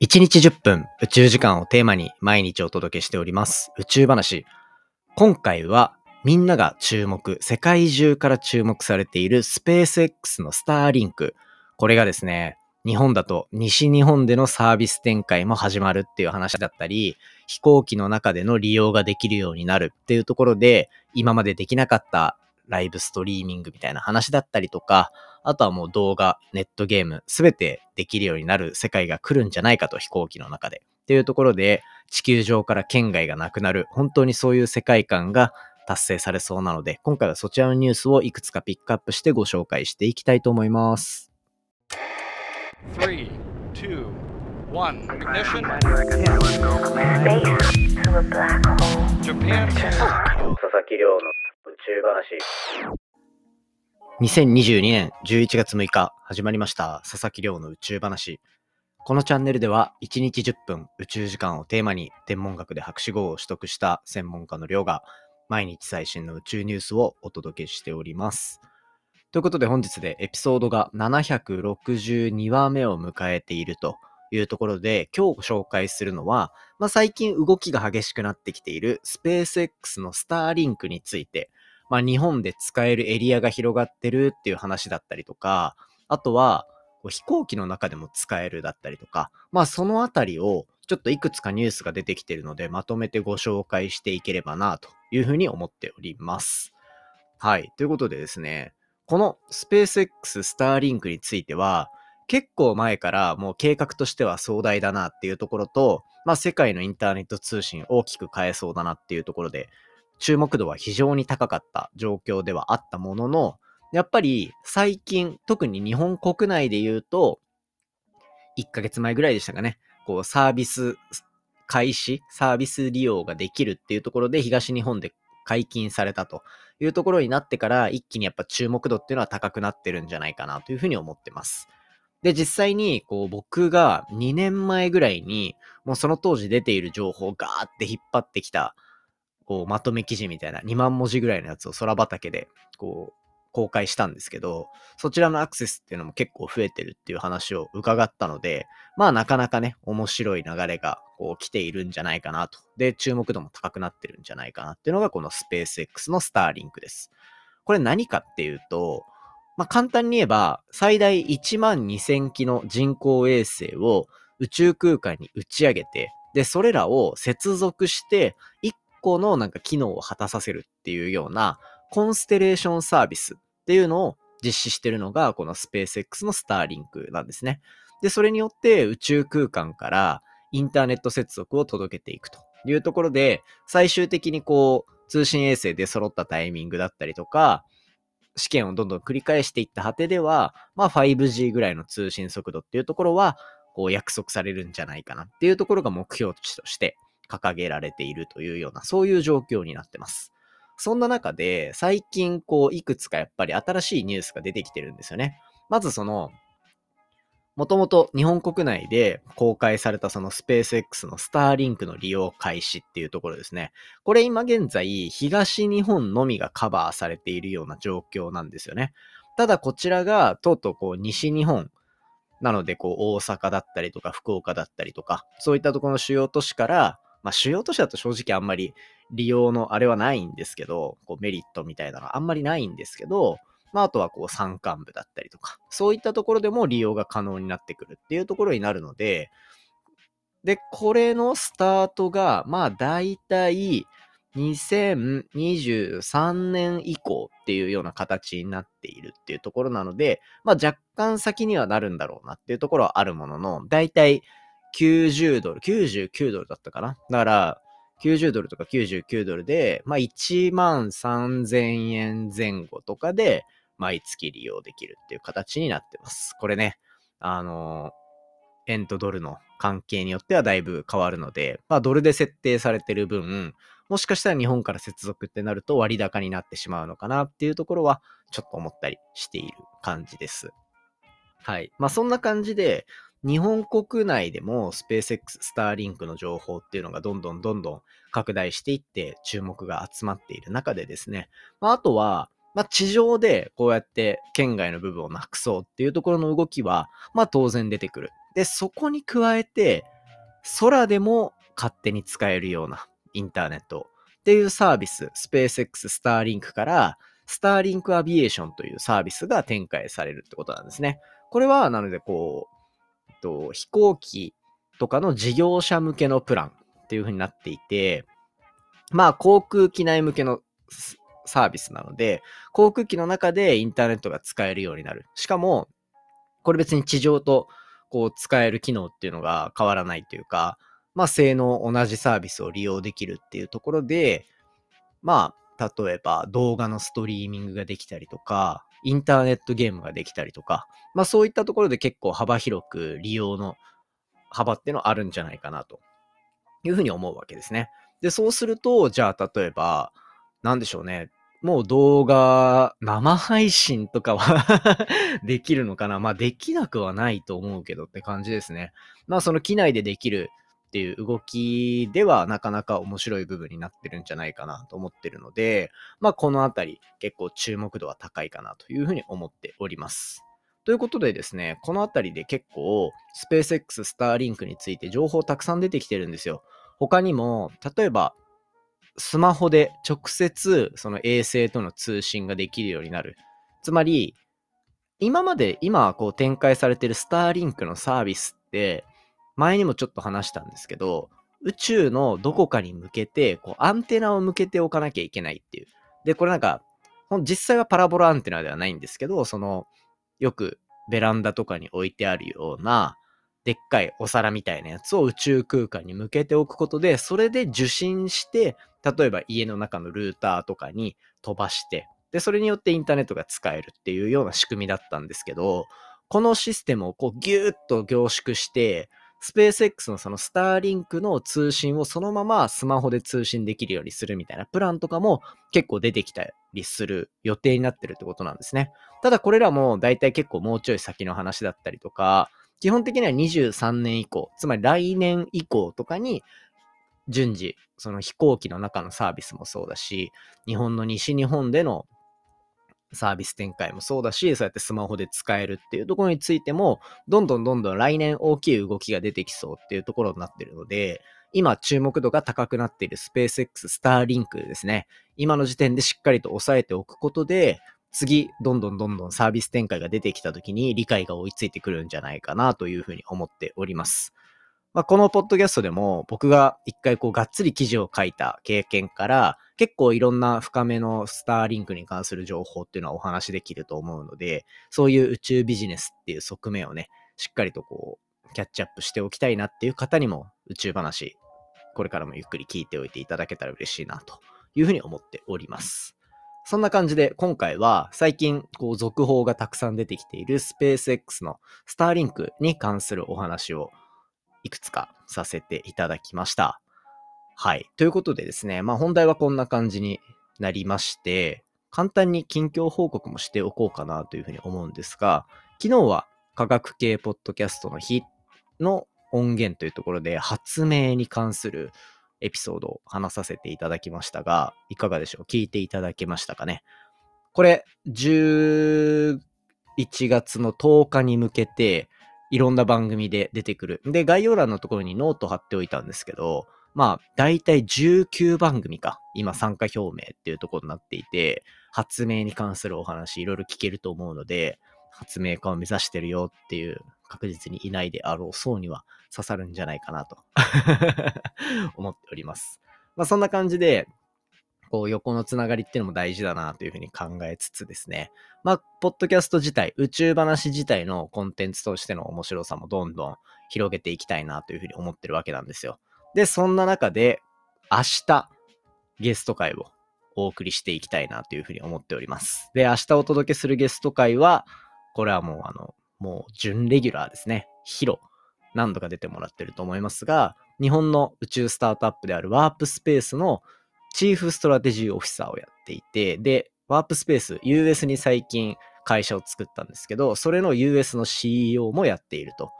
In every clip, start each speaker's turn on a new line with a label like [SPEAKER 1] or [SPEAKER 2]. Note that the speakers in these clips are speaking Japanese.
[SPEAKER 1] 1日10分宇宙時間をテーマに毎日お届けしております宇宙話。今回はみんなが注目、世界中から注目されているスペース X のスターリンク。これがですね、日本だと西日本でのサービス展開も始まるっていう話だったり、飛行機の中での利用ができるようになるっていうところで、今までできなかったライブストリーミングみたいな話だったりとか、あとはもう動画、ネットゲーム、すべてできるようになる世界が来るんじゃないかと飛行機の中で。っていうところで、地球上から県外がなくなる、本当にそういう世界観が達成されそうなので、今回はそちらのニュースをいくつかピックアップしてご紹介していきたいと思います。3, 2, 1, ignition. Japan. 佐々木亮の宇宙話。2022年11月6日始まりました佐々木亮の宇宙話。このチャンネルでは1日10分宇宙時間をテーマに天文学で博士号を取得した専門家の亮が毎日最新の宇宙ニュースをお届けしております。ということで本日でエピソードが762話目を迎えているというところで今日ご紹介するのは、まあ、最近動きが激しくなってきているスペース X のスターリンクについてまあ、日本で使えるエリアが広がってるっていう話だったりとか、あとは、飛行機の中でも使えるだったりとか、まあそのあたりをちょっといくつかニュースが出てきてるのでまとめてご紹介していければなというふうに思っております。はい。ということでですね、このスペース X スターリンクについては結構前からもう計画としては壮大だなっていうところと、まあ世界のインターネット通信大きく変えそうだなっていうところで注目度は非常に高かった状況ではあったものの、やっぱり最近、特に日本国内で言うと、1ヶ月前ぐらいでしたかね、こうサービス開始、サービス利用ができるっていうところで東日本で解禁されたというところになってから一気にやっぱ注目度っていうのは高くなってるんじゃないかなというふうに思ってます。で、実際にこう僕が2年前ぐらいにもうその当時出ている情報をガーって引っ張ってきたこう、まとめ記事みたいな2万文字ぐらいのやつを空畑で、こう、公開したんですけど、そちらのアクセスっていうのも結構増えてるっていう話を伺ったので、まあなかなかね、面白い流れがこう来ているんじゃないかなと。で、注目度も高くなってるんじゃないかなっていうのがこのスペース X のスターリンクです。これ何かっていうと、まあ簡単に言えば、最大1万2000機の人工衛星を宇宙空間に打ち上げて、で、それらを接続して、1個のなんか機能を果たさせるっていうようなコンステレーションサービスっていうのを実施してるのがこのスペース X のスターリンクなんですね。で、それによって宇宙空間からインターネット接続を届けていくというところで、最終的にこう通信衛星で揃ったタイミングだったりとか、試験をどんどん繰り返していった果てでは、まあ 5G ぐらいの通信速度っていうところは、こう約束されるんじゃないかなっていうところが目標値として掲げられているというような、そういう状況になってます。そんな中で、最近、こう、いくつかやっぱり新しいニュースが出てきてるんですよね。まずその、もともと日本国内で公開されたそのスペース X のスターリンクの利用開始っていうところですね。これ今現在東日本のみがカバーされているような状況なんですよね。ただこちらがとうとうこう西日本なのでこう大阪だったりとか福岡だったりとかそういったところの主要都市からまあ主要都市だと正直あんまり利用のあれはないんですけど、こうメリットみたいなのはあんまりないんですけど、まああとはこう山間部だったりとか、そういったところでも利用が可能になってくるっていうところになるので、で、これのスタートが、まあ大体2023年以降っていうような形になっているっていうところなので、まあ若干先にはなるんだろうなっていうところはあるものの、大体90ドル、99ドルだったかな。だから、90ドルとか99ドルで、まあ1万3000円前後とかで毎月利用できるっていう形になってます。これね、あのー、円とドルの関係によってはだいぶ変わるので、まあドルで設定されてる分、もしかしたら日本から接続ってなると割高になってしまうのかなっていうところはちょっと思ったりしている感じです。はい。まあそんな感じで、日本国内でもスペース X、スターリンクの情報っていうのがどんどんどんどん拡大していって注目が集まっている中でですね、まあ、あとは、まあ、地上でこうやって県外の部分をなくそうっていうところの動きは、まあ当然出てくる。で、そこに加えて、空でも勝手に使えるようなインターネットっていうサービス、スペース X スターリンクから、スターリンクアビエーションというサービスが展開されるってことなんですね。これは、なので、こう、と、飛行機とかの事業者向けのプランっていう風になっていて、まあ、航空機内向けのサービスなので、航空機の中でインターネットが使えるようになる。しかも、これ別に地上とこう使える機能っていうのが変わらないというか、まあ性能同じサービスを利用できるっていうところで、まあ例えば動画のストリーミングができたりとか、インターネットゲームができたりとか、まあそういったところで結構幅広く利用の幅っていうのはあるんじゃないかなというふうに思うわけですね。で、そうすると、じゃあ例えば、なんでしょうね。もう動画、生配信とかは できるのかなまあできなくはないと思うけどって感じですね。まあその機内でできるっていう動きではなかなか面白い部分になってるんじゃないかなと思ってるので、まあこのあたり結構注目度は高いかなというふうに思っております。ということでですね、このあたりで結構スペース X スターリンクについて情報たくさん出てきてるんですよ。他にも、例えばスマホで直接その衛星との通信ができるようになる。つまり、今まで、今こう展開されてるスターリンクのサービスって、前にもちょっと話したんですけど、宇宙のどこかに向けて、こうアンテナを向けておかなきゃいけないっていう。で、これなんか、実際はパラボラアンテナではないんですけど、その、よくベランダとかに置いてあるような、でっかいお皿みたいなやつを宇宙空間に向けておくことで、それで受信して、例えば家の中のルーターとかに飛ばして、で、それによってインターネットが使えるっていうような仕組みだったんですけど、このシステムをこうギューッと凝縮して、スペース X のそのスターリンクの通信をそのままスマホで通信できるようにするみたいなプランとかも結構出てきたりする予定になってるってことなんですね。ただこれらも大体結構もうちょい先の話だったりとか、基本的には23年以降、つまり来年以降とかに、順次、その飛行機の中のサービスもそうだし、日本の西日本でのサービス展開もそうだし、そうやってスマホで使えるっていうところについても、どんどんどんどん来年大きい動きが出てきそうっていうところになってるので、今注目度が高くなっているスペース X スターリンクですね。今の時点でしっかりと押さえておくことで、次、どんどんどんどんサービス展開が出てきた時に理解が追いついてくるんじゃないかなというふうに思っております。まあ、このポッドキャストでも僕が一回こうがっつり記事を書いた経験から結構いろんな深めのスターリンクに関する情報っていうのはお話できると思うので、そういう宇宙ビジネスっていう側面をね、しっかりとこうキャッチアップしておきたいなっていう方にも宇宙話、これからもゆっくり聞いておいていただけたら嬉しいなというふうに思っております。そんな感じで今回は最近こう続報がたくさん出てきているスペース X のスターリンクに関するお話をいくつかさせていただきました。はい。ということでですね、まあ本題はこんな感じになりまして、簡単に近況報告もしておこうかなというふうに思うんですが、昨日は科学系ポッドキャストの日の音源というところで発明に関するエピソードを話させていただきましたが、いかがでしょう？聞いていただけましたかね？これ、11月の10日に向けて、いろんな番組で出てくる。で、概要欄のところにノート貼っておいたんですけど、まあ、だいたい19番組か。今参加表明っていうところになっていて、発明に関するお話いろいろ聞けると思うので、発明家を目指してるよっていう確実にいないであろう層には刺さるんじゃないかなと 思っております。まあそんな感じで、こう横のつながりっていうのも大事だなというふうに考えつつですね。まあ、ポッドキャスト自体、宇宙話自体のコンテンツとしての面白さもどんどん広げていきたいなというふうに思ってるわけなんですよ。で、そんな中で、明日、ゲスト会をお送りしていきたいなというふうに思っております。で、明日お届けするゲスト会は、これはもうあの、もう準レギュラーですね。ヒロ。何度か出てもらってると思いますが、日本の宇宙スタートアップであるワープスペースのチーフストラテジーオフィサーをやっていて、で、ワープスペース、US に最近会社を作ったんですけど、それの US の CEO もやっていると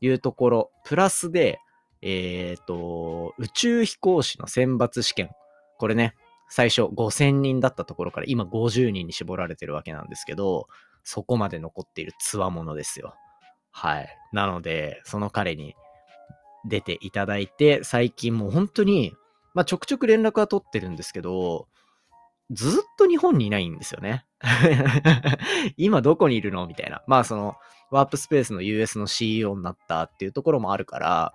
[SPEAKER 1] いうところ、プラスで、えっ、ー、と、宇宙飛行士の選抜試験。これね、最初5000人だったところから今50人に絞られてるわけなんですけど、そこまで残っている強者ですよ。はい。なので、その彼に出ていただいて、最近もう本当に、まあ、ちょくちょく連絡は取ってるんですけど、ずっと日本にいないんですよね。今どこにいるの？みたいな。まあその、ワープスペースの US の CEO になったっていうところもあるから、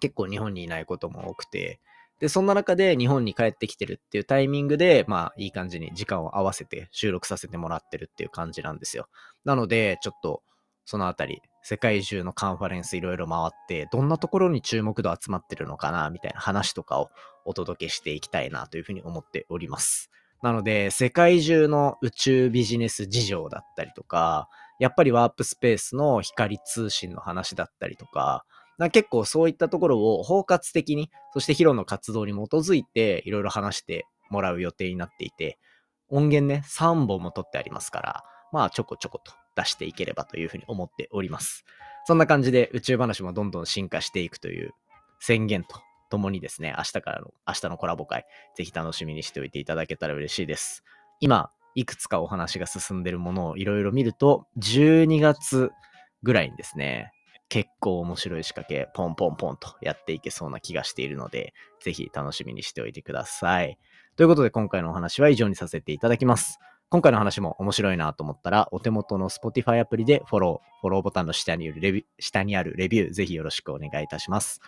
[SPEAKER 1] 結構日本にいないことも多くて、で、そんな中で日本に帰ってきてるっていうタイミングで、まあいい感じに時間を合わせて収録させてもらってるっていう感じなんですよ。なので、ちょっとそのあたり、世界中のカンファレンスいろいろ回って、どんなところに注目度集まってるのかな、みたいな話とかをお届けしていきたいなというふうに思っております。なので、世界中の宇宙ビジネス事情だったりとか、やっぱりワープスペースの光通信の話だったりとか、結構そういったところを包括的に、そしてヒロの活動に基づいていろいろ話してもらう予定になっていて、音源ね、3本も取ってありますから、まあちょこちょこと出していければというふうに思っております。そんな感じで宇宙話もどんどん進化していくという宣言とともにですね、明日からの、明日のコラボ会、ぜひ楽しみにしておいていただけたら嬉しいです。今、いくつかお話が進んでるものをいろいろ見ると、12月ぐらいにですね、結構面白い仕掛け、ポンポンポンとやっていけそうな気がしているので、ぜひ楽しみにしておいてください。ということで今回のお話は以上にさせていただきます。今回の話も面白いなと思ったら、お手元の Spotify アプリでフォロー、フォローボタンの下にあるレビュー、下にあるレビュー、ぜひよろしくお願いいたします。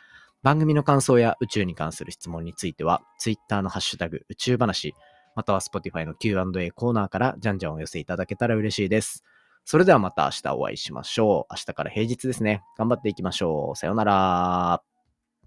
[SPEAKER 1] 番組の感想や宇宙に関する質問については、Twitter のハッシュタグ宇宙話、または Spotify の Q&A コーナーからじゃんじゃんお寄せいただけたら嬉しいです。それではまた明日お会いしましょう。明日から平日ですね。頑張っていきましょう。さようなら。